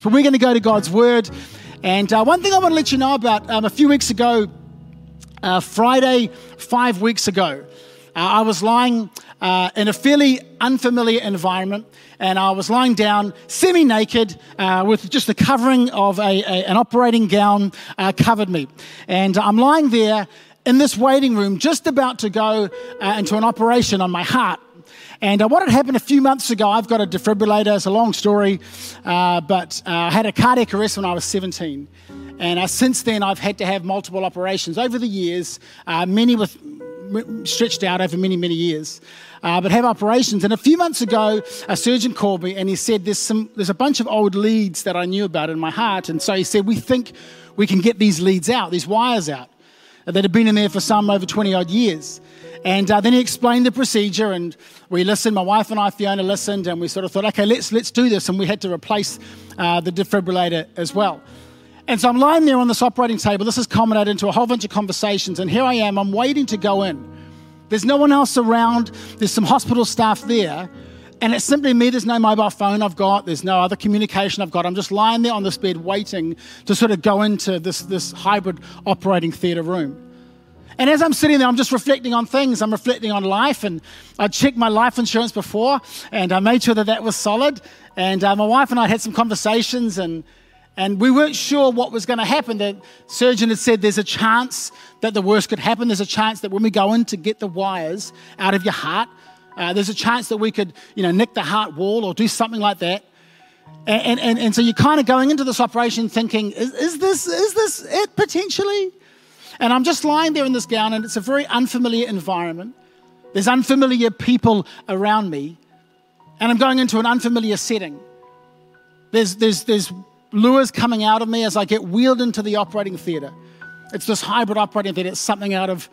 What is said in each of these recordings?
But we're going to go to God's Word. And uh, one thing I want to let you know about um, a few weeks ago, uh, Friday, five weeks ago, uh, I was lying uh, in a fairly unfamiliar environment. And I was lying down semi naked uh, with just the covering of a, a an operating gown uh, covered me. And I'm lying there in this waiting room, just about to go into an operation on my heart. And uh, what had happened a few months ago, I've got a defibrillator, it's a long story, uh, but uh, I had a cardiac arrest when I was 17. And uh, since then, I've had to have multiple operations over the years, uh, many with stretched out over many, many years. Uh, but have operations. And a few months ago, a surgeon called me and he said, there's, some, there's a bunch of old leads that I knew about in my heart. And so he said, We think we can get these leads out, these wires out that have been in there for some over 20 odd years. And uh, then he explained the procedure, and we listened. My wife and I, Fiona, listened, and we sort of thought, okay, let's let's do this. And we had to replace uh, the defibrillator as well. And so I'm lying there on this operating table. This has culminated into a whole bunch of conversations, and here I am. I'm waiting to go in. There's no one else around. There's some hospital staff there, and it's simply me. There's no mobile phone I've got. There's no other communication I've got. I'm just lying there on this bed waiting to sort of go into this this hybrid operating theatre room. And as I'm sitting there, I'm just reflecting on things. I'm reflecting on life. And I checked my life insurance before and I made sure that that was solid. And uh, my wife and I had some conversations and, and we weren't sure what was going to happen. The surgeon had said there's a chance that the worst could happen. There's a chance that when we go in to get the wires out of your heart, uh, there's a chance that we could, you know, nick the heart wall or do something like that. And, and, and, so you're kind of going into this operation thinking, is, is, this, is this it potentially? And I'm just lying there in this gown, and it's a very unfamiliar environment. There's unfamiliar people around me, and I'm going into an unfamiliar setting. There's, there's, there's lures coming out of me as I get wheeled into the operating theater. It's this hybrid operating theater. It's something out of,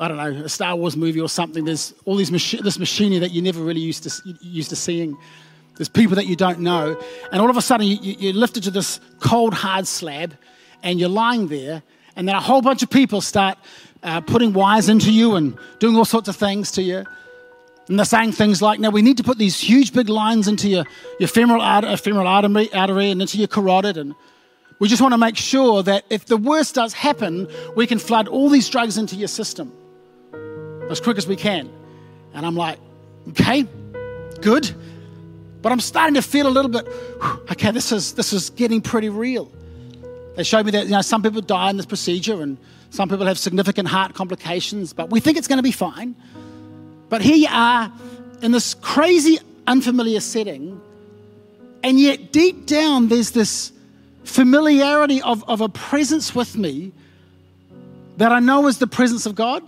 I don't know, a Star Wars movie or something. There's all these machi- this machinery that you never really used to, used to seeing. There's people that you don't know. And all of a sudden, you, you're lifted to this cold, hard slab, and you're lying there, and then a whole bunch of people start uh, putting wires into you and doing all sorts of things to you. And they're saying things like, now we need to put these huge big lines into your, your femoral, art- femoral artery, artery and into your carotid. And we just want to make sure that if the worst does happen, we can flood all these drugs into your system as quick as we can. And I'm like, okay, good. But I'm starting to feel a little bit, okay, this is, this is getting pretty real. They showed me that you know, some people die in this procedure and some people have significant heart complications, but we think it's going to be fine. But here you are in this crazy, unfamiliar setting, and yet deep down there's this familiarity of, of a presence with me that I know is the presence of God.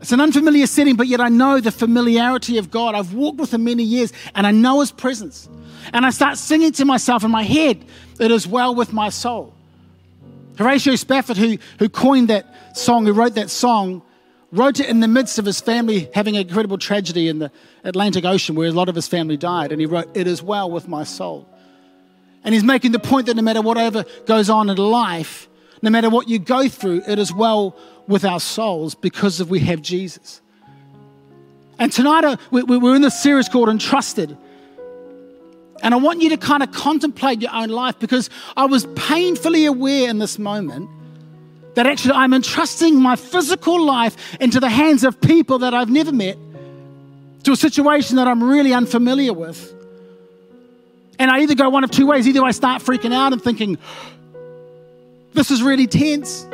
It's an unfamiliar setting, but yet I know the familiarity of God. I've walked with Him many years and I know His presence. And I start singing to myself in my head, It is well with my soul. Horatio Spafford, who, who coined that song, who wrote that song, wrote it in the midst of his family having an incredible tragedy in the Atlantic Ocean where a lot of his family died. And he wrote, It is well with my soul. And he's making the point that no matter whatever goes on in life, no matter what you go through, it is well with our souls because of we have Jesus. And tonight uh, we're in this series called Entrusted. And I want you to kind of contemplate your own life because I was painfully aware in this moment that actually I'm entrusting my physical life into the hands of people that I've never met to a situation that I'm really unfamiliar with. And I either go one of two ways. Either I start freaking out and thinking, this is really tense.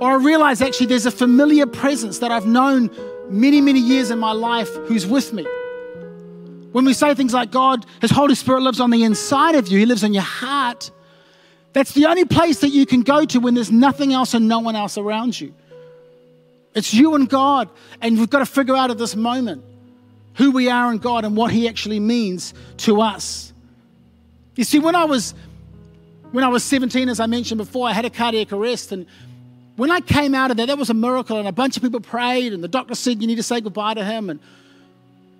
Or I realize actually there's a familiar presence that I've known many, many years in my life who's with me. When we say things like God, His Holy Spirit lives on the inside of you, He lives in your heart, that's the only place that you can go to when there's nothing else and no one else around you. It's you and God. And we've got to figure out at this moment who we are in God and what He actually means to us. You see, when I was when I was 17, as I mentioned before, I had a cardiac arrest. And when I came out of there, that was a miracle. And a bunch of people prayed, and the doctor said, You need to say goodbye to him. And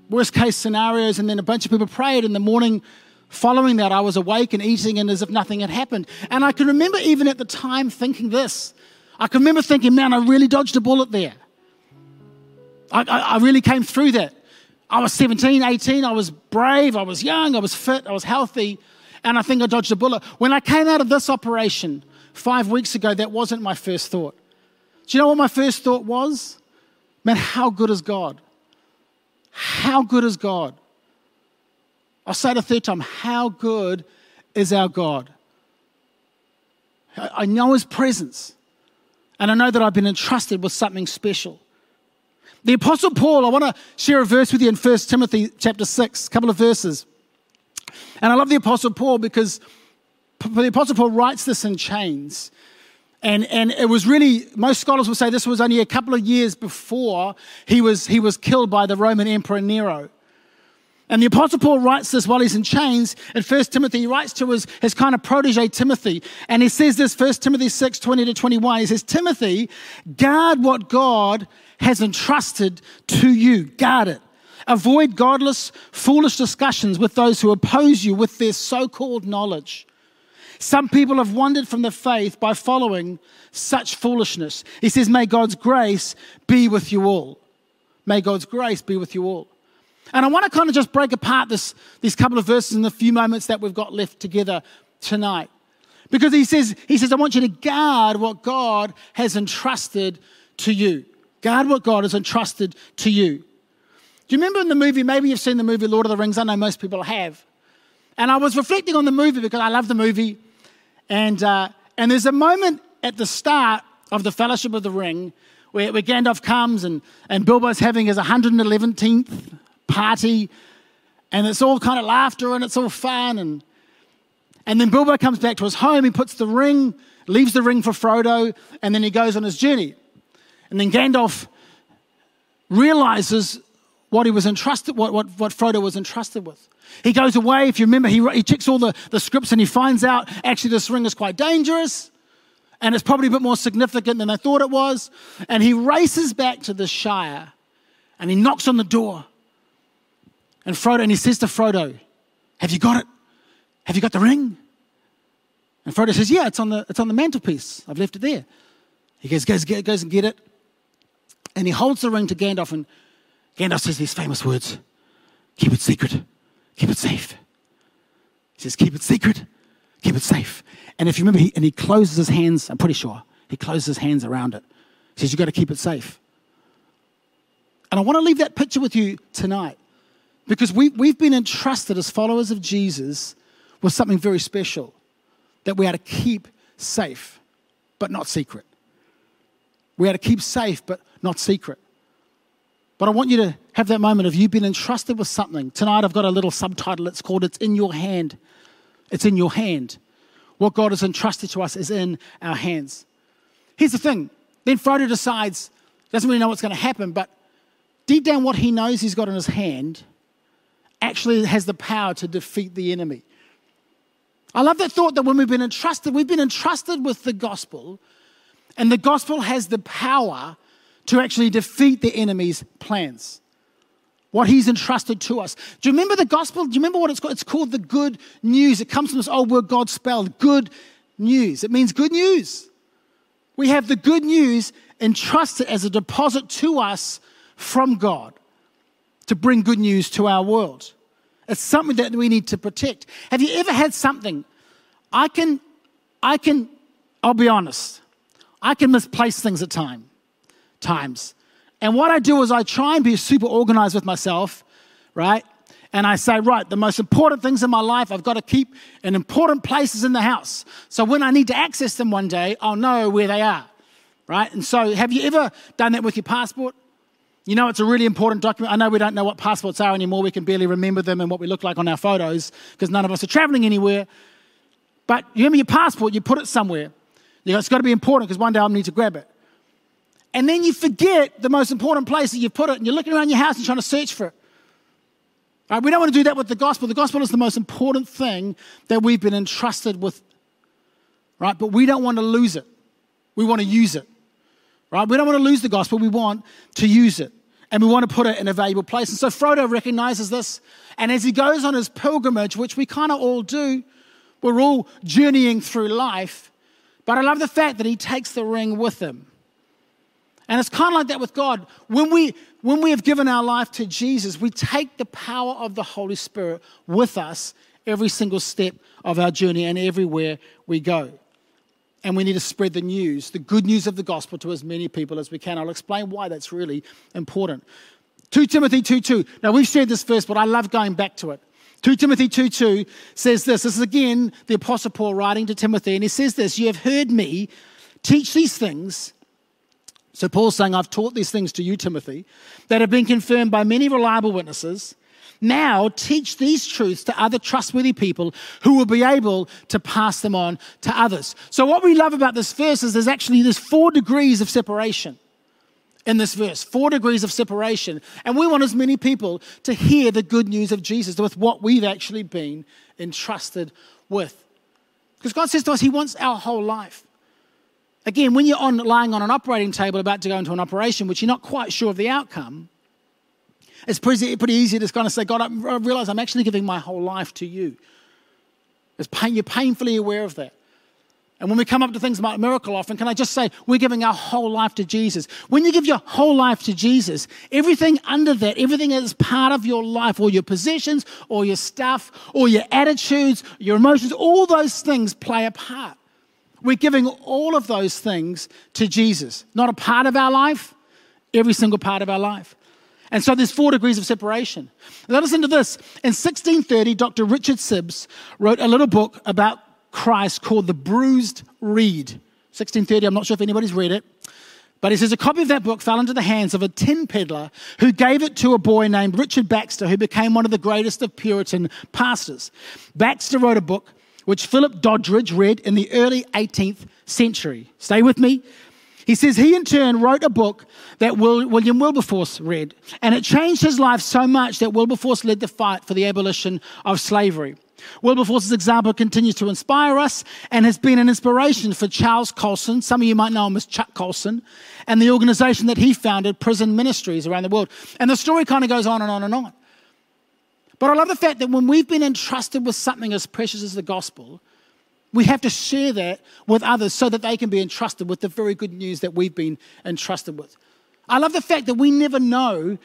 worst case scenarios. And then a bunch of people prayed. In the morning following that, I was awake and eating, and as if nothing had happened. And I can remember even at the time thinking this I can remember thinking, Man, I really dodged a bullet there. I, I, I really came through that. I was 17, 18, I was brave, I was young, I was fit, I was healthy, and I think I dodged a bullet. When I came out of this operation five weeks ago, that wasn't my first thought. Do you know what my first thought was? Man, how good is God? How good is God? I'll say it a third time. How good is our God? I know His presence, and I know that I've been entrusted with something special. The Apostle Paul, I want to share a verse with you in 1 Timothy chapter 6, a couple of verses. And I love the Apostle Paul because the Apostle Paul writes this in chains. And, and it was really, most scholars will say this was only a couple of years before he was, he was killed by the Roman Emperor Nero. And the Apostle Paul writes this while he's in chains. In 1 Timothy, he writes to his, his kind of protege, Timothy. And he says this, 1 Timothy 6, 20 to 21. He says, Timothy, guard what God has entrusted to you. Guard it. Avoid godless, foolish discussions with those who oppose you with their so called knowledge. Some people have wandered from the faith by following such foolishness. He says, May God's grace be with you all. May God's grace be with you all. And I want to kind of just break apart this, these couple of verses in the few moments that we've got left together tonight. Because he says, he says, I want you to guard what God has entrusted to you. Guard what God has entrusted to you. Do you remember in the movie, maybe you've seen the movie Lord of the Rings? I know most people have. And I was reflecting on the movie because I love the movie. And, uh, and there's a moment at the start of the Fellowship of the Ring where, where Gandalf comes and, and Bilbo's having his 111th party, and it's all kind of laughter and it's all fun. And, and then Bilbo comes back to his home, he puts the ring, leaves the ring for Frodo, and then he goes on his journey. And then Gandalf realizes what he was entrusted, what, what, what Frodo was entrusted with. He goes away, if you remember, he, he checks all the, the scripts and he finds out actually this ring is quite dangerous and it's probably a bit more significant than they thought it was. And he races back to the Shire and he knocks on the door. And Frodo, and he says to Frodo, Have you got it? Have you got the ring? And Frodo says, Yeah, it's on the, it's on the mantelpiece. I've left it there. He goes, goes, goes and get it. And he holds the ring to Gandalf, and Gandalf says these famous words Keep it secret, keep it safe. He says, Keep it secret, keep it safe. And if you remember, he, and he closes his hands, I'm pretty sure, he closes his hands around it. He says, You've got to keep it safe. And I want to leave that picture with you tonight. Because we, we've been entrusted as followers of Jesus with something very special that we are to keep safe, but not secret. We are to keep safe, but not secret. But I want you to have that moment of you've been entrusted with something. Tonight I've got a little subtitle. It's called It's in Your Hand. It's in your hand. What God has entrusted to us is in our hands. Here's the thing. Then Frodo decides, doesn't really know what's going to happen, but deep down what he knows he's got in his hand actually has the power to defeat the enemy. I love that thought that when we've been entrusted, we've been entrusted with the gospel, and the gospel has the power to actually defeat the enemy's plans. What he's entrusted to us. Do you remember the gospel? Do you remember what it's called? It's called the good news. It comes from this old word God spelled good news. It means good news. We have the good news entrusted as a deposit to us from God to bring good news to our world. It's something that we need to protect. Have you ever had something? I can, I can, I'll be honest, I can misplace things at time, times. And what I do is I try and be super organized with myself, right? And I say, right, the most important things in my life I've got to keep in important places in the house. So when I need to access them one day, I'll know where they are, right? And so have you ever done that with your passport? You know, it's a really important document. I know we don't know what passports are anymore. We can barely remember them and what we look like on our photos because none of us are traveling anywhere. But you remember your passport, you put it somewhere. You go, it's got to be important because one day I'll need to grab it. And then you forget the most important place that you put it and you're looking around your house and trying to search for it. Right? We don't want to do that with the gospel. The gospel is the most important thing that we've been entrusted with. Right? But we don't want to lose it. We want to use it. Right? We don't want to lose the gospel. We want to use it and we want to put it in a valuable place. And so Frodo recognizes this. And as he goes on his pilgrimage, which we kind of all do, we're all journeying through life. But I love the fact that he takes the ring with him. And it's kind of like that with God. When we, when we have given our life to Jesus, we take the power of the Holy Spirit with us every single step of our journey and everywhere we go. And we need to spread the news, the good news of the gospel to as many people as we can. I'll explain why that's really important. 2 Timothy 2 2. Now, we've shared this verse, but I love going back to it. 2 Timothy 2 2 says this. This is again the Apostle Paul writing to Timothy, and he says this You have heard me teach these things. So Paul's saying, I've taught these things to you, Timothy, that have been confirmed by many reliable witnesses. Now teach these truths to other trustworthy people who will be able to pass them on to others. So what we love about this verse is there's actually there's four degrees of separation in this verse, four degrees of separation. And we want as many people to hear the good news of Jesus with what we've actually been entrusted with. Because God says to us, He wants our whole life. Again, when you're on, lying on an operating table about to go into an operation, which you're not quite sure of the outcome, it's pretty, pretty easy to just kind of say, God, I realize I'm actually giving my whole life to you. Pain, you're painfully aware of that. And when we come up to things like miracle often, can I just say, we're giving our whole life to Jesus. When you give your whole life to Jesus, everything under that, everything that is part of your life, all your possessions, all your stuff, all your attitudes, your emotions, all those things play a part. We're giving all of those things to Jesus. Not a part of our life, every single part of our life. And so there's four degrees of separation. Now listen to this. In 1630, Dr. Richard Sibbes wrote a little book about Christ called The Bruised Reed. 1630, I'm not sure if anybody's read it. But he says a copy of that book fell into the hands of a tin peddler who gave it to a boy named Richard Baxter, who became one of the greatest of Puritan pastors. Baxter wrote a book which Philip Doddridge read in the early 18th century. Stay with me. He says he in turn wrote a book that William Wilberforce read, and it changed his life so much that Wilberforce led the fight for the abolition of slavery. Wilberforce's example continues to inspire us and has been an inspiration for Charles Colson. Some of you might know him as Chuck Colson, and the organization that he founded, Prison Ministries, around the world. And the story kind of goes on and on and on. But I love the fact that when we've been entrusted with something as precious as the gospel, we have to share that with others so that they can be entrusted with the very good news that we've been entrusted with. I love the fact that we never know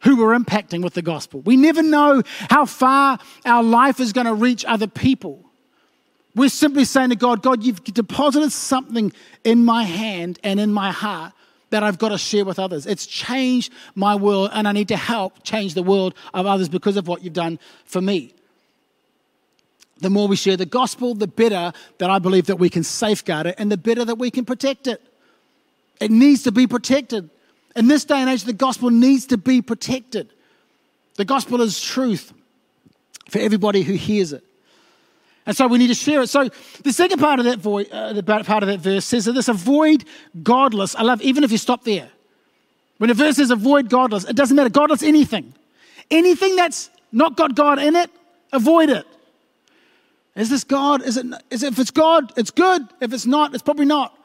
who we're impacting with the gospel. We never know how far our life is going to reach other people. We're simply saying to God, God, you've deposited something in my hand and in my heart that I've got to share with others. It's changed my world, and I need to help change the world of others because of what you've done for me. The more we share the gospel, the better that I believe that we can safeguard it and the better that we can protect it. It needs to be protected. In this day and age, the gospel needs to be protected. The gospel is truth for everybody who hears it. And so we need to share it. So the second part of that, void, uh, the part of that verse says that this avoid godless. I love, even if you stop there. When a verse says avoid godless, it doesn't matter. Godless anything. Anything that's not got God in it, avoid it. Is this God? Is it, is it, if it's God, it's good. If it's not, it's probably not.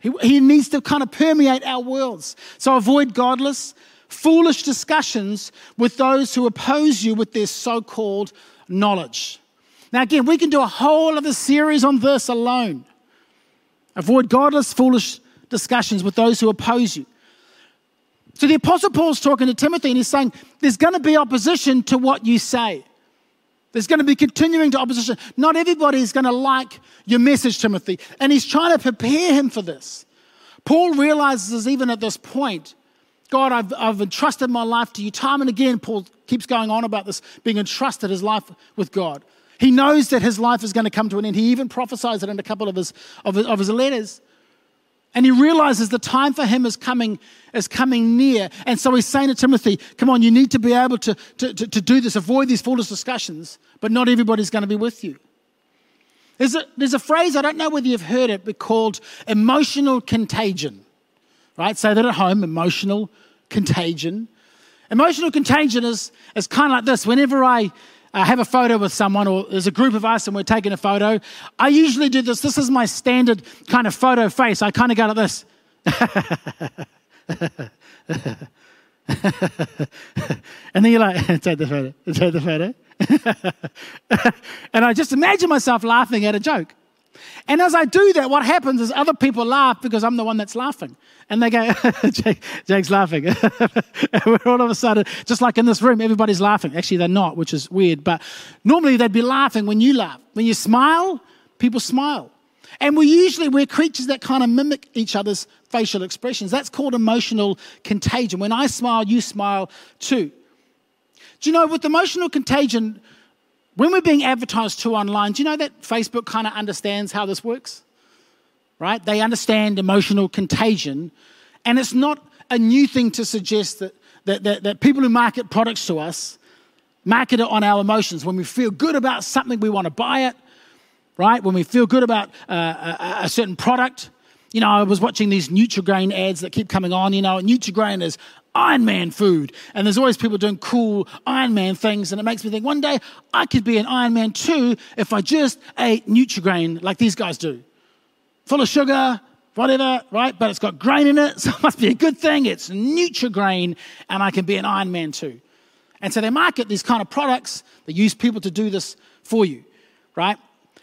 He, he needs to kind of permeate our worlds. So avoid godless, foolish discussions with those who oppose you with their so called knowledge. Now, again, we can do a whole other series on this alone. Avoid godless, foolish discussions with those who oppose you. So the Apostle Paul's talking to Timothy and he's saying, There's going to be opposition to what you say. There's going to be continuing to opposition. Not everybody is going to like your message, Timothy. And he's trying to prepare him for this. Paul realizes, even at this point, God, I've, I've entrusted my life to you. Time and again, Paul keeps going on about this, being entrusted his life with God. He knows that his life is going to come to an end. He even prophesies it in a couple of his, of his, of his letters. And he realizes the time for him is coming, is coming near. And so he's saying to Timothy, come on, you need to be able to, to, to, to do this, avoid these foolish discussions, but not everybody's going to be with you. There's a, there's a phrase, I don't know whether you've heard it, but called emotional contagion. Right? Say that at home, emotional contagion. Emotional contagion is, is kind of like this. Whenever I uh, have a photo with someone or there's a group of us and we're taking a photo, I usually do this. This is my standard kind of photo face. I kind of go like this. and then you're like, take the photo, take the photo. and I just imagine myself laughing at a joke. And as I do that, what happens is other people laugh because I'm the one that's laughing. And they go, Jake, Jake's laughing. and we're all of a sudden, just like in this room, everybody's laughing. Actually, they're not, which is weird. But normally they'd be laughing when you laugh. When you smile, people smile. And we usually, we're creatures that kind of mimic each other's facial expressions. That's called emotional contagion. When I smile, you smile too. Do you know, with emotional contagion, when we're being advertised to online, do you know that Facebook kind of understands how this works? Right? They understand emotional contagion. And it's not a new thing to suggest that, that, that, that people who market products to us market it on our emotions. When we feel good about something, we want to buy it, right? When we feel good about uh, a, a, certain product. You know, I was watching these Nutrigrain ads that keep coming on. You know, Nutrigrain is Iron Man food. And there's always people doing cool Iron Man things. And it makes me think one day I could be an Iron Man too if I just ate Nutrigrain like these guys do. Full of sugar, whatever, right? But it's got grain in it, so it must be a good thing. It's Nutrigrain, and I can be an Iron Man too. And so they market these kind of products. They use people to do this for you, right?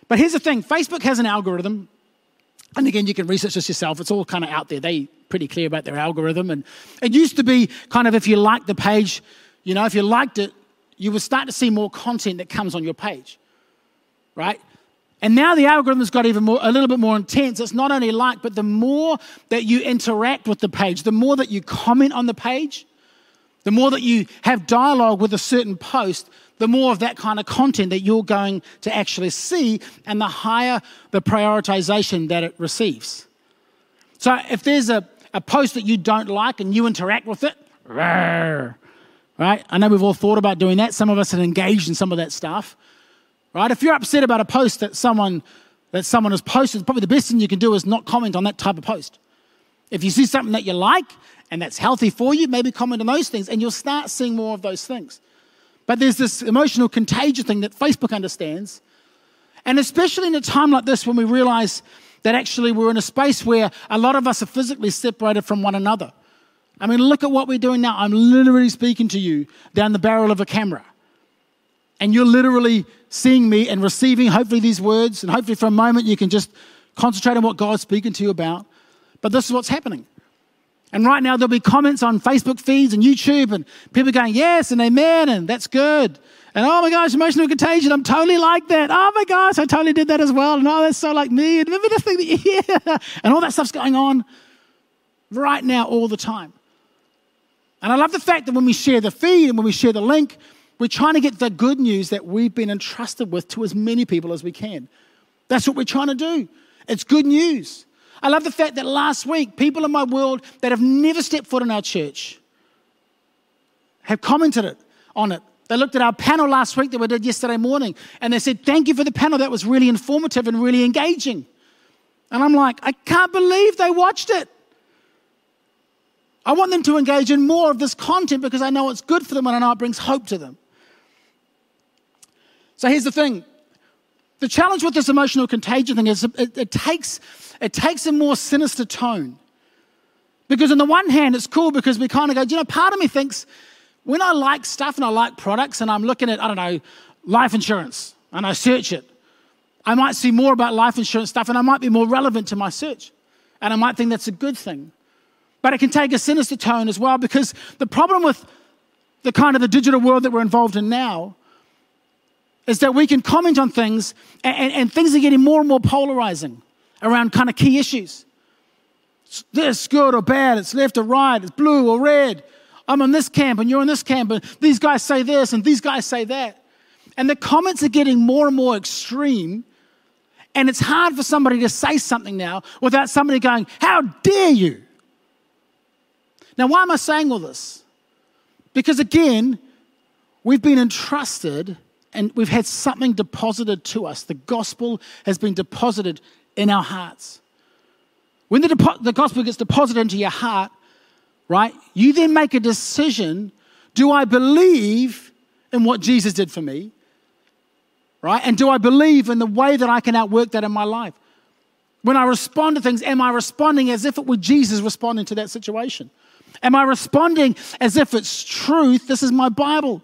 But here's the thing Facebook has an algorithm. And again, you can research this yourself. It's all kind of out there. They pretty clear about their algorithm. And it used to be kind of if you liked the page, you know, if you liked it, you would start to see more content that comes on your page, right? And now the algorithm's got even more, a little bit more intense. It's not only like, but the more that you interact with the page, the more that you comment on the page, the more that you have dialogue with a certain post, the more of that kind of content that you're going to actually see, and the higher the prioritization that it receives. So if there's a, a post that you don't like and you interact with it, right? I know we've all thought about doing that. Some of us have engaged in some of that stuff, right? If you're upset about a post that someone that someone has posted, probably the best thing you can do is not comment on that type of post. If you see something that you like and that's healthy for you, maybe comment on those things, and you'll start seeing more of those things. But there's this emotional contagion thing that Facebook understands, and especially in a time like this when we realize that actually we're in a space where a lot of us are physically separated from one another. I mean, look at what we're doing now. I'm literally speaking to you down the barrel of a camera. And you're literally seeing me and receiving, hopefully, these words. And hopefully, for a moment, you can just concentrate on what God's speaking to you about. But this is what's happening. And right now, there'll be comments on Facebook feeds and YouTube, and people going, Yes, and amen, and that's good. And oh my gosh, emotional contagion, I'm totally like that. Oh my gosh, I totally did that as well. And oh, that's so like me. And remember this thing that hear? And all that stuff's going on right now all the time. And I love the fact that when we share the feed and when we share the link, we're trying to get the good news that we've been entrusted with to as many people as we can. That's what we're trying to do. It's good news. I love the fact that last week, people in my world that have never stepped foot in our church have commented it, on it. They looked at our panel last week that we did yesterday morning and they said, Thank you for the panel. That was really informative and really engaging. And I'm like, I can't believe they watched it. I want them to engage in more of this content because I know it's good for them and I know it brings hope to them. So here's the thing the challenge with this emotional contagion thing is it, it, takes, it takes a more sinister tone. Because on the one hand, it's cool because we kind of go, you know, part of me thinks when I like stuff and I like products and I'm looking at, I don't know, life insurance and I search it, I might see more about life insurance stuff and I might be more relevant to my search. And I might think that's a good thing. But it can take a sinister tone as well because the problem with the kind of the digital world that we're involved in now is that we can comment on things and, and, and things are getting more and more polarizing around kind of key issues. It's this good or bad, it's left or right, it's blue or red. I'm on this camp and you're on this camp, and these guys say this and these guys say that. And the comments are getting more and more extreme. And it's hard for somebody to say something now without somebody going, How dare you? Now, why am I saying all this? Because again, we've been entrusted and we've had something deposited to us. The gospel has been deposited in our hearts. When the, depo- the gospel gets deposited into your heart, right? You then make a decision do I believe in what Jesus did for me? Right? And do I believe in the way that I can outwork that in my life? When I respond to things, am I responding as if it were Jesus responding to that situation? Am I responding as if it's truth? This is my Bible.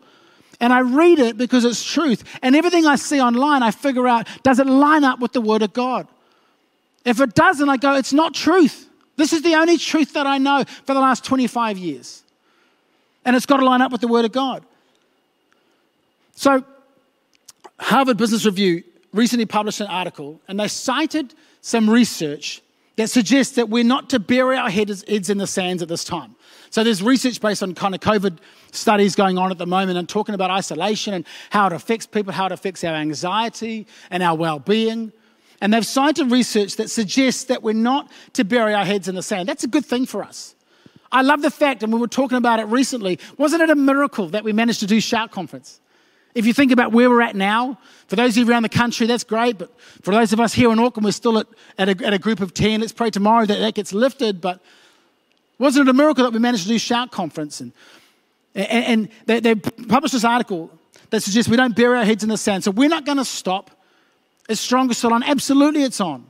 And I read it because it's truth. And everything I see online, I figure out does it line up with the Word of God? If it doesn't, I go, it's not truth. This is the only truth that I know for the last 25 years. And it's got to line up with the Word of God. So, Harvard Business Review recently published an article, and they cited some research that suggests that we're not to bury our heads in the sands at this time. So there's research based on kind of COVID studies going on at the moment and talking about isolation and how it affects people, how it affects our anxiety and our well-being. And they've cited research that suggests that we're not to bury our heads in the sand. That's a good thing for us. I love the fact, and we were talking about it recently, wasn't it a miracle that we managed to do Shout Conference? If you think about where we're at now, for those of you around the country, that's great. But for those of us here in Auckland, we're still at, at, a, at a group of 10. Let's pray tomorrow that that gets lifted. But wasn't it a miracle that we managed to do Shout Conference? And, and, and they, they published this article that suggests we don't bury our heads in the sand. So we're not going to stop. Is Stronger still on? Absolutely, it's on.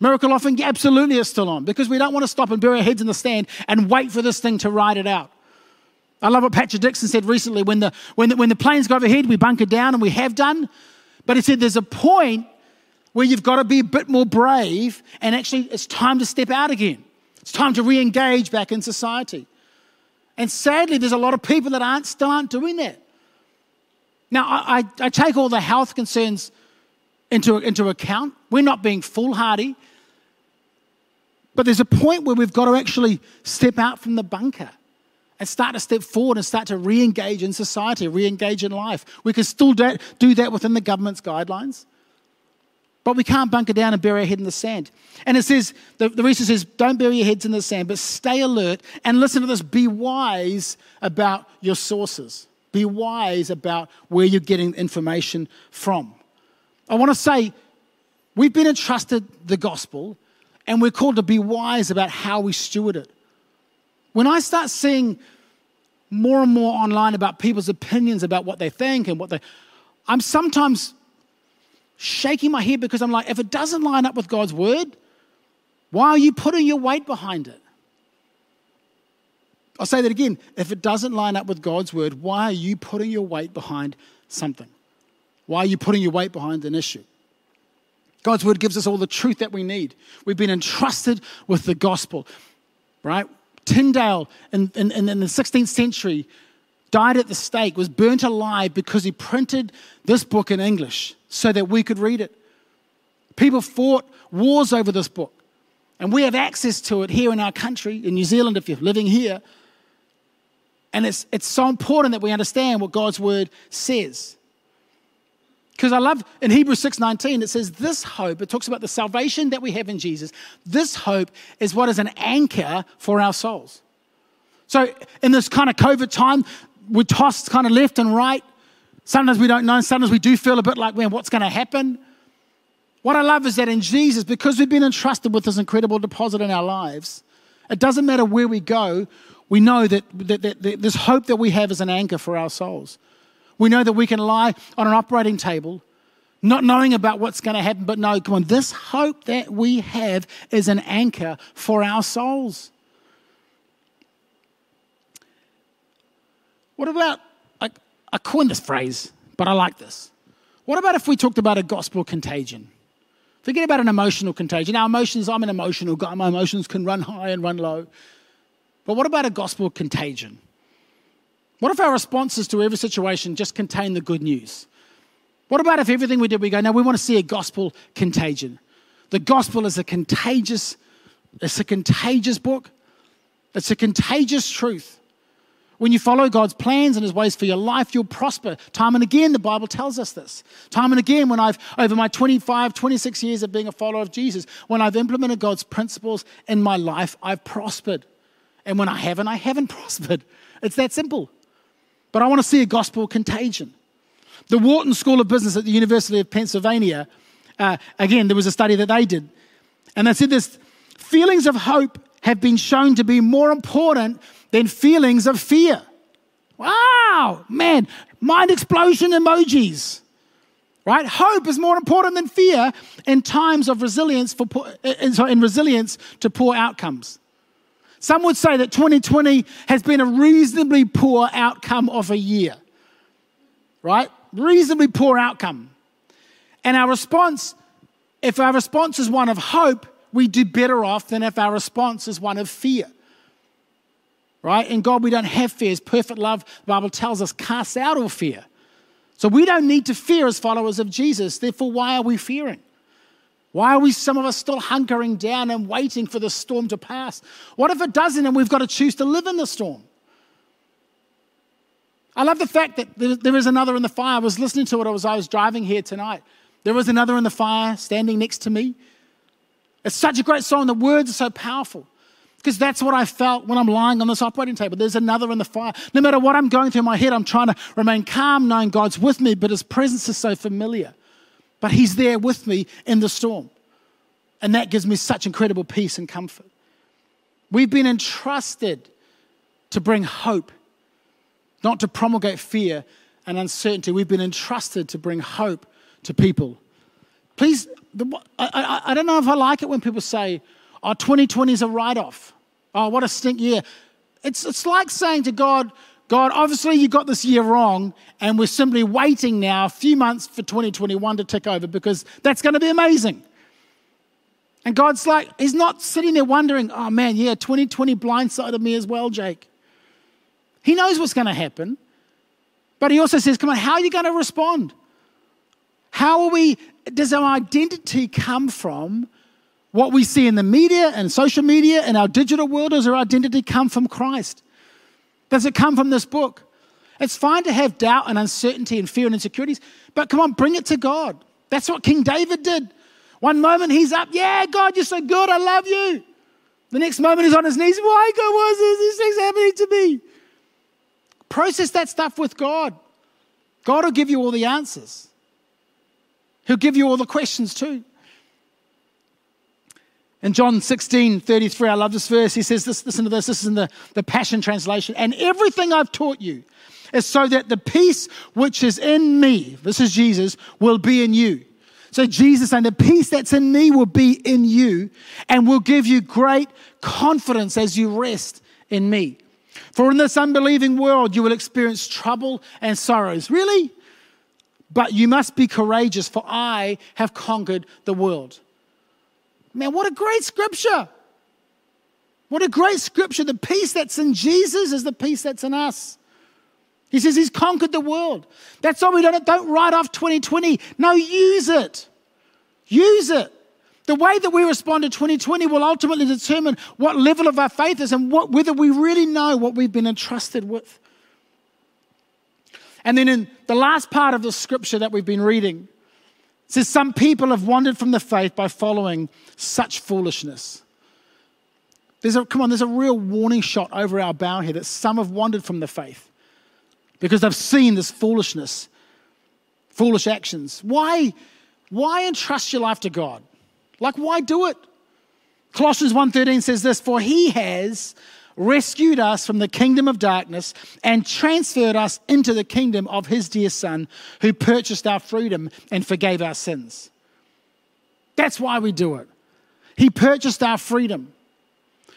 Miracle Offering, absolutely, it's still on because we don't want to stop and bury our heads in the sand and wait for this thing to ride it out. I love what Patrick Dixon said recently when the, when the, when the planes go overhead, we bunker down, and we have done. But he said there's a point where you've got to be a bit more brave, and actually, it's time to step out again. It's time to re engage back in society. And sadly, there's a lot of people that aren't, still aren't doing that. Now, I, I, I take all the health concerns into, into account. We're not being foolhardy. But there's a point where we've got to actually step out from the bunker and start to step forward and start to re engage in society, re engage in life. We can still do that within the government's guidelines. But we can't bunker down and bury our head in the sand. And it says, the, the research says, don't bury your heads in the sand, but stay alert and listen to this. Be wise about your sources. Be wise about where you're getting information from. I want to say, we've been entrusted the gospel, and we're called to be wise about how we steward it. When I start seeing more and more online about people's opinions about what they think and what they, I'm sometimes shaking my head because I'm like, if it doesn't line up with God's word, why are you putting your weight behind it? I'll say that again. If it doesn't line up with God's word, why are you putting your weight behind something? Why are you putting your weight behind an issue? God's word gives us all the truth that we need. We've been entrusted with the gospel, right? Tyndale in, in, in the 16th century died at the stake, was burnt alive because he printed this book in English so that we could read it. People fought wars over this book. And we have access to it here in our country, in New Zealand, if you're living here. And it's, it's so important that we understand what God's word says. Because I love in Hebrews 6:19 it says this hope it talks about the salvation that we have in Jesus. This hope is what is an anchor for our souls. So in this kind of COVID time, we're tossed kind of left and right. Sometimes we don't know, sometimes we do feel a bit like, man, what's going to happen? What I love is that in Jesus, because we've been entrusted with this incredible deposit in our lives, it doesn't matter where we go, we know that, that, that, that this hope that we have is an anchor for our souls. We know that we can lie on an operating table, not knowing about what's going to happen, but no, come on, this hope that we have is an anchor for our souls. What about, I, I coined this phrase, but I like this. What about if we talked about a gospel contagion? Forget about an emotional contagion. Our emotions, I'm an emotional guy, my emotions can run high and run low. But what about a gospel contagion? What if our responses to every situation just contain the good news? What about if everything we did, we go, no, we want to see a gospel contagion? The gospel is a contagious, it's a contagious book. It's a contagious truth. When you follow God's plans and His ways for your life, you'll prosper. Time and again, the Bible tells us this. Time and again, when I've, over my 25, 26 years of being a follower of Jesus, when I've implemented God's principles in my life, I've prospered. And when I haven't, I haven't prospered. It's that simple. But I want to see a gospel contagion. The Wharton School of Business at the University of Pennsylvania, uh, again, there was a study that they did. And they said this feelings of hope have been shown to be more important than feelings of fear. Wow, man, mind explosion emojis. Right? Hope is more important than fear in times of resilience for in resilience to poor outcomes. Some would say that 2020 has been a reasonably poor outcome of a year, right? Reasonably poor outcome. And our response, if our response is one of hope, we do better off than if our response is one of fear. Right? In God, we don't have fears. Perfect love, the Bible tells us, casts out all fear. So we don't need to fear as followers of Jesus. Therefore, why are we fearing? Why are we, some of us, still hunkering down and waiting for the storm to pass? What if it doesn't and we've got to choose to live in the storm? I love the fact that there is another in the fire. I was listening to it as I was driving here tonight. There was another in the fire standing next to me. It's such a great song. The words are so powerful because that's what I felt when I'm lying on this operating table. There's another in the fire. No matter what I'm going through in my head, I'm trying to remain calm, knowing God's with me, but His presence is so familiar. But He's there with me in the storm. And that gives me such incredible peace and comfort. We've been entrusted to bring hope, not to promulgate fear and uncertainty. We've been entrusted to bring hope to people. Please, the, I, I, I don't know if I like it when people say, oh, 2020 is a write off. Oh, what a stink year. It's, it's like saying to God, God, obviously you got this year wrong, and we're simply waiting now a few months for 2021 to tick over because that's going to be amazing. And God's like, He's not sitting there wondering, oh man, yeah, 2020 blindsided me as well, Jake. He knows what's going to happen. But He also says, come on, how are you going to respond? How are we, does our identity come from what we see in the media and social media and our digital world? Does our identity come from Christ? Does it come from this book? It's fine to have doubt and uncertainty and fear and insecurities, but come on, bring it to God. That's what King David did. One moment he's up, yeah, God, you're so good, I love you. The next moment he's on his knees, why, God, why is this, these things happening to me? Process that stuff with God. God will give you all the answers. He'll give you all the questions too. In John 16, 33, I love this verse. He says, this, listen to this, this is in the, the Passion Translation. And everything I've taught you is so that the peace which is in me, this is Jesus, will be in you. So Jesus and the peace that's in me will be in you and will give you great confidence as you rest in me. For in this unbelieving world you will experience trouble and sorrows. Really? But you must be courageous, for I have conquered the world. Man, what a great scripture! What a great scripture. The peace that's in Jesus is the peace that's in us. He says he's conquered the world. That's why we don't, don't write off 2020. No, use it. Use it. The way that we respond to 2020 will ultimately determine what level of our faith is and what, whether we really know what we've been entrusted with. And then in the last part of the scripture that we've been reading, it says, Some people have wandered from the faith by following such foolishness. There's a, come on, there's a real warning shot over our bow here that some have wandered from the faith because they've seen this foolishness, foolish actions. Why, why entrust your life to God? Like, why do it? Colossians 1.13 says this, For he has rescued us from the kingdom of darkness and transferred us into the kingdom of his dear Son, who purchased our freedom and forgave our sins. That's why we do it. He purchased our freedom.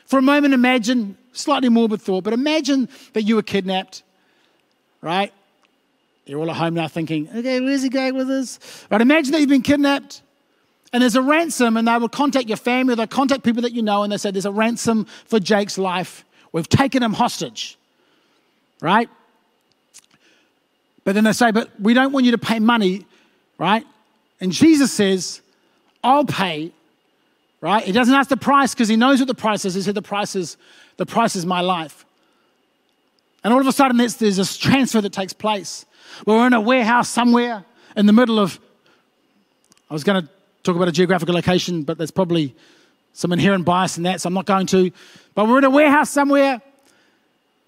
For a moment, imagine, slightly morbid thought, but imagine that you were kidnapped, right? You're all at home now thinking, okay, where's he going with this? But imagine that you've been kidnapped and there's a ransom, and they will contact your family, or they'll contact people that you know, and they say, There's a ransom for Jake's life. We've taken them hostage, right? But then they say, But we don't want you to pay money, right? And Jesus says, I'll pay, right? He doesn't ask the price because he knows what the price is. He said, The price is, the price is my life. And all of a sudden, there's, there's this transfer that takes place. We're in a warehouse somewhere in the middle of, I was going to talk about a geographical location, but there's probably some inherent bias in that, so I'm not going to. But we're in a warehouse somewhere,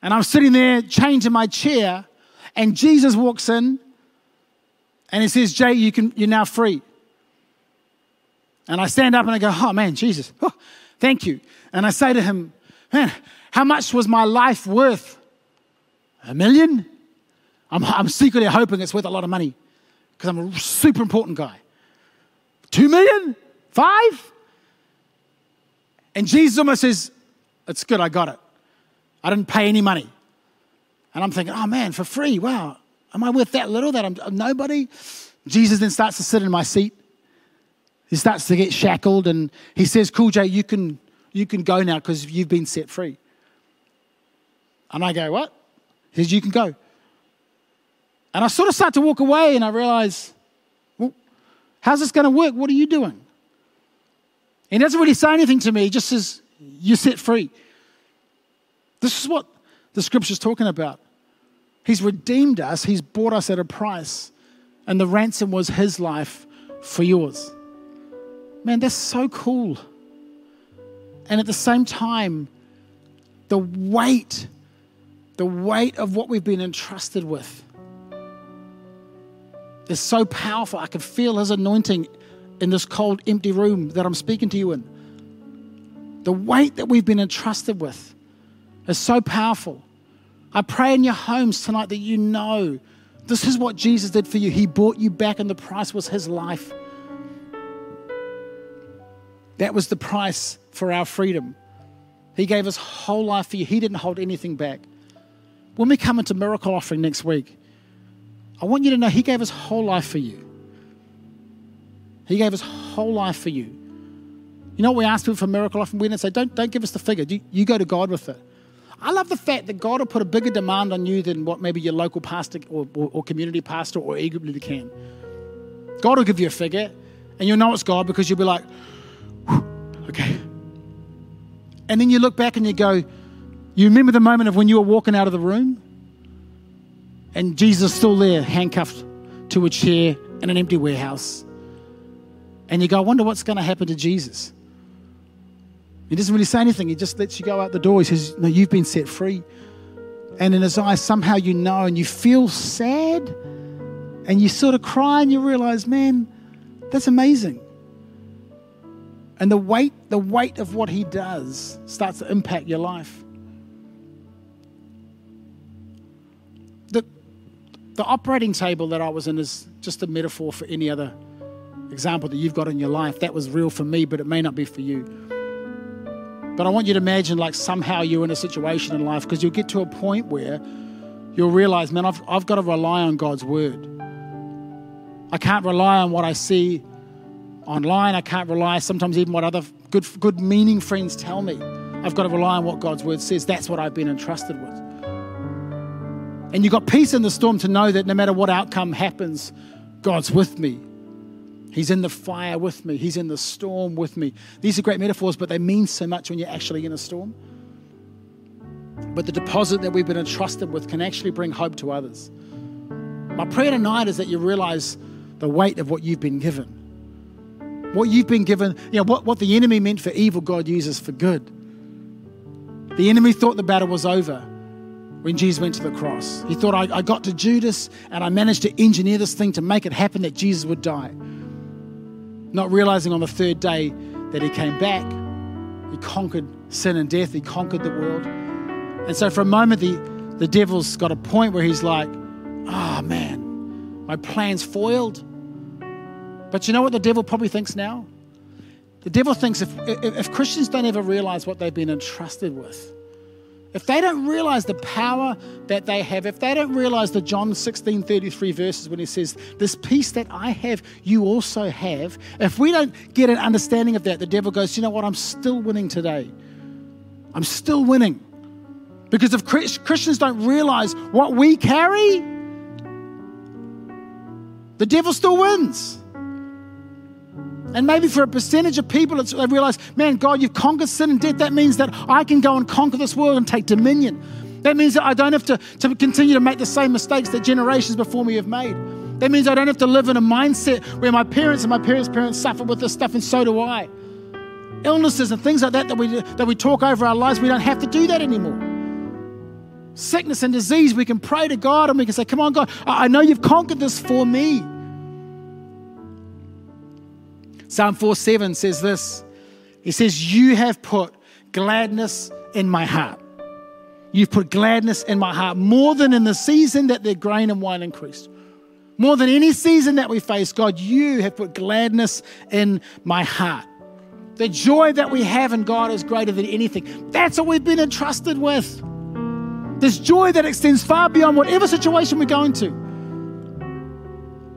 and I'm sitting there chained to my chair, and Jesus walks in, and he says, Jay, you can, you're now free. And I stand up and I go, Oh man, Jesus, oh, thank you. And I say to him, Man, how much was my life worth? A million? I'm, I'm secretly hoping it's worth a lot of money because I'm a super important guy. Two million? Five? And Jesus almost says, It's good, I got it. I didn't pay any money. And I'm thinking, Oh man, for free, wow. Am I worth that little that I'm, I'm nobody? Jesus then starts to sit in my seat. he starts to get shackled and he says, Cool Jay, you can, you can go now because you've been set free. And I go, What? He says, You can go. And I sort of start to walk away and I realize, Well, how's this going to work? What are you doing? He doesn't really say anything to me, he just says, You're set free. This is what the scripture's talking about. He's redeemed us, He's bought us at a price, and the ransom was His life for yours. Man, that's so cool. And at the same time, the weight, the weight of what we've been entrusted with is so powerful. I can feel His anointing in this cold, empty room that I'm speaking to you in. The weight that we've been entrusted with is so powerful. I pray in your homes tonight that you know this is what Jesus did for you. He bought you back, and the price was His life. That was the price for our freedom. He gave his whole life for you. He didn't hold anything back. When we come into miracle offering next week, I want you to know he gave his whole life for you. He gave his whole life for you. You know we ask people for a miracle often? We didn't say, don't, don't give us the figure. You, you go to God with it. I love the fact that God will put a bigger demand on you than what maybe your local pastor or, or, or community pastor or ego leader can. God will give you a figure, and you'll know it's God because you'll be like, okay. And then you look back and you go, you remember the moment of when you were walking out of the room? And Jesus is still there, handcuffed to a chair in an empty warehouse. And you go, I wonder what's going to happen to Jesus. He doesn't really say anything. He just lets you go out the door. He says, No, you've been set free. And in his eyes, somehow you know and you feel sad and you sort of cry and you realize, man, that's amazing. And the weight, the weight of what he does starts to impact your life. The, the operating table that I was in is just a metaphor for any other example that you've got in your life. That was real for me, but it may not be for you. But I want you to imagine like somehow you're in a situation in life because you'll get to a point where you'll realize, man, I've, I've got to rely on God's word. I can't rely on what I see online. I can't rely sometimes even what other good, good meaning friends tell me. I've got to rely on what God's word says. That's what I've been entrusted with. And you've got peace in the storm to know that no matter what outcome happens, God's with me. He's in the fire with me. He's in the storm with me. These are great metaphors, but they mean so much when you're actually in a storm. But the deposit that we've been entrusted with can actually bring hope to others. My prayer tonight is that you realize the weight of what you've been given what you've been given, you know, what, what the enemy meant for evil, God uses for good. The enemy thought the battle was over when Jesus went to the cross. He thought, I, I got to Judas and I managed to engineer this thing to make it happen that Jesus would die. Not realizing on the third day that he came back, he conquered sin and death, he conquered the world. And so for a moment, the, the devil's got a point where he's like, oh man, my plan's foiled. But you know what the devil probably thinks now? The devil thinks if, if, if Christians don't ever realize what they've been entrusted with, if they don't realize the power that they have, if they don't realize the John 16 33 verses when he says, This peace that I have, you also have, if we don't get an understanding of that, the devil goes, You know what? I'm still winning today. I'm still winning. Because if Christians don't realize what we carry, the devil still wins. And maybe for a percentage of people, it's, they realize, man, God, you've conquered sin and death. That means that I can go and conquer this world and take dominion. That means that I don't have to, to continue to make the same mistakes that generations before me have made. That means I don't have to live in a mindset where my parents and my parents' parents suffer with this stuff, and so do I. Illnesses and things like that that we, that we talk over our lives, we don't have to do that anymore. Sickness and disease, we can pray to God and we can say, Come on, God, I know you've conquered this for me. Psalm 4 7 says this He says, You have put gladness in my heart. You've put gladness in my heart more than in the season that their grain and wine increased. More than any season that we face, God, you have put gladness in my heart. The joy that we have in God is greater than anything. That's what we've been entrusted with. This joy that extends far beyond whatever situation we're going to.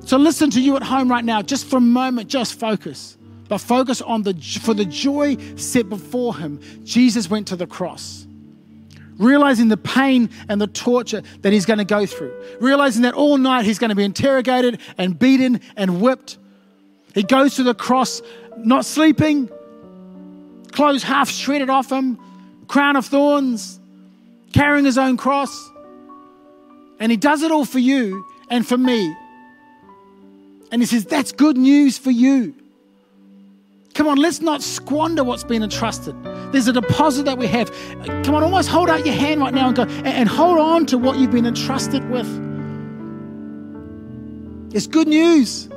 So listen to you at home right now, just for a moment, just focus. but focus on the for the joy set before him. Jesus went to the cross. Realizing the pain and the torture that he's going to go through. Realizing that all night he's going to be interrogated and beaten and whipped. He goes to the cross, not sleeping, clothes half shredded off him, crown of thorns, carrying his own cross. And he does it all for you and for me. And he says, That's good news for you. Come on, let's not squander what's been entrusted. There's a deposit that we have. Come on, almost hold out your hand right now and go and hold on to what you've been entrusted with. It's good news.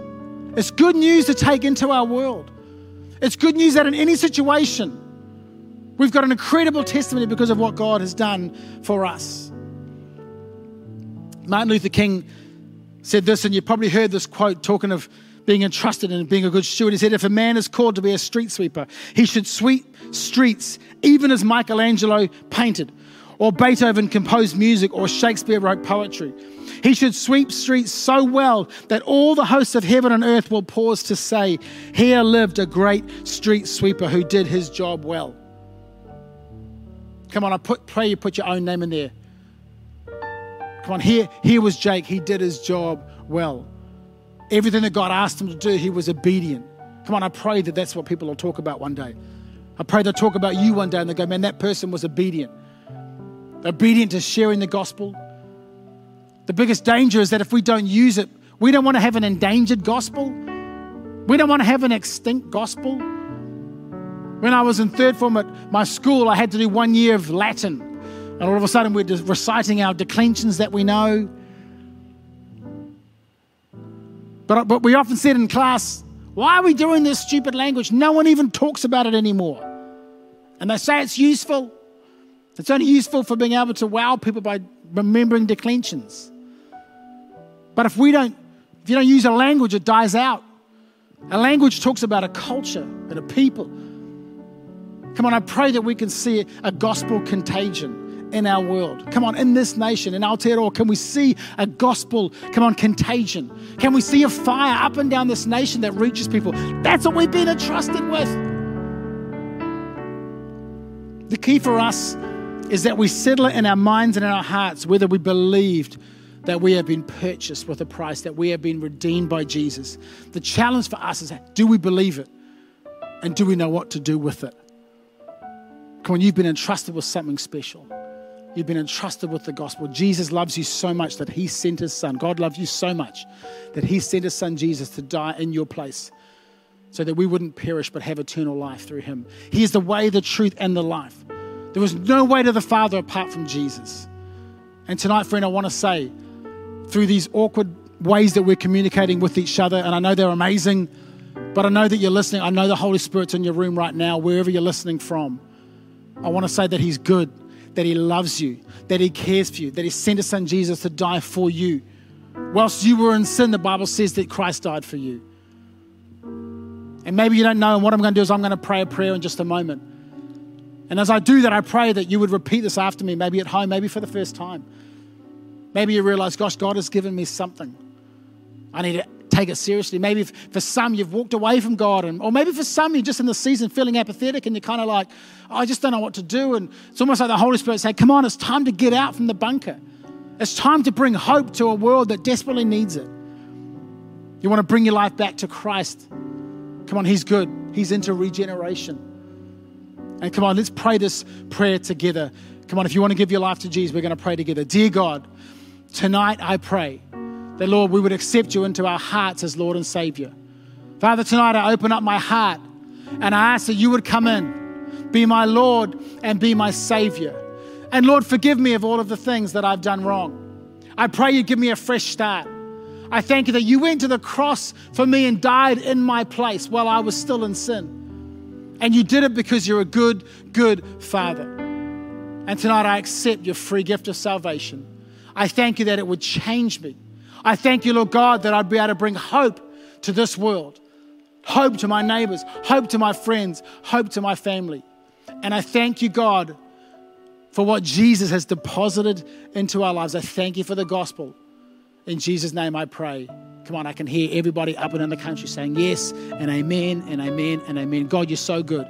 It's good news to take into our world. It's good news that in any situation, we've got an incredible testimony because of what God has done for us. Martin Luther King said this, and you probably heard this quote talking of being entrusted and being a good steward. He said, If a man is called to be a street sweeper, he should sweep streets, even as Michelangelo painted, or Beethoven composed music, or Shakespeare wrote poetry. He should sweep streets so well that all the hosts of heaven and earth will pause to say, Here lived a great street sweeper who did his job well. Come on, I put, pray you put your own name in there. Come on, here, here was Jake. He did his job well. Everything that God asked him to do, he was obedient. Come on, I pray that that's what people will talk about one day. I pray they'll talk about you one day and they go, man, that person was obedient. Obedient to sharing the gospel. The biggest danger is that if we don't use it, we don't want to have an endangered gospel. We don't want to have an extinct gospel. When I was in third form at my school, I had to do one year of Latin. And all of a sudden, we're just reciting our declensions that we know. But, uh, but we often said in class, why are we doing this stupid language? No one even talks about it anymore. And they say it's useful. It's only useful for being able to wow people by remembering declensions. But if we don't, if you don't use a language, it dies out. A language talks about a culture and a people. Come on, I pray that we can see a gospel contagion in our world. Come on, in this nation, in Aotearoa, can we see a gospel, come on, contagion? Can we see a fire up and down this nation that reaches people? That's what we've been entrusted with. The key for us is that we settle it in our minds and in our hearts whether we believed that we have been purchased with a price, that we have been redeemed by Jesus. The challenge for us is do we believe it? And do we know what to do with it? Come on, you've been entrusted with something special. You've been entrusted with the gospel. Jesus loves you so much that he sent his son. God loves you so much that he sent his son Jesus to die in your place so that we wouldn't perish but have eternal life through him. He is the way, the truth, and the life. There was no way to the Father apart from Jesus. And tonight, friend, I want to say, through these awkward ways that we're communicating with each other, and I know they're amazing, but I know that you're listening. I know the Holy Spirit's in your room right now, wherever you're listening from. I want to say that He's good that He loves you, that He cares for you, that He sent His Son Jesus to die for you. Whilst you were in sin, the Bible says that Christ died for you. And maybe you don't know, and what I'm going to do is I'm going to pray a prayer in just a moment. And as I do that, I pray that you would repeat this after me, maybe at home, maybe for the first time. Maybe you realize, gosh, God has given me something. I need to take it seriously. Maybe for some, you've walked away from God, and, or maybe for some, you're just in the season feeling apathetic and you're kind of like, oh, I just don't know what to do. And it's almost like the Holy Spirit saying, Come on, it's time to get out from the bunker. It's time to bring hope to a world that desperately needs it. You want to bring your life back to Christ. Come on, He's good, He's into regeneration. And come on, let's pray this prayer together. Come on, if you want to give your life to Jesus, we're going to pray together. Dear God, tonight I pray that, Lord, we would accept you into our hearts as Lord and Savior. Father, tonight I open up my heart and I ask that you would come in, be my Lord and be my Savior. And Lord, forgive me of all of the things that I've done wrong. I pray you give me a fresh start. I thank you that you went to the cross for me and died in my place while I was still in sin. And you did it because you're a good, good Father. And tonight I accept your free gift of salvation. I thank you that it would change me I thank you, Lord God, that I'd be able to bring hope to this world, hope to my neighbors, hope to my friends, hope to my family. And I thank you, God, for what Jesus has deposited into our lives. I thank you for the gospel. In Jesus' name I pray. Come on, I can hear everybody up and in the country saying yes and amen and amen and amen. God, you're so good.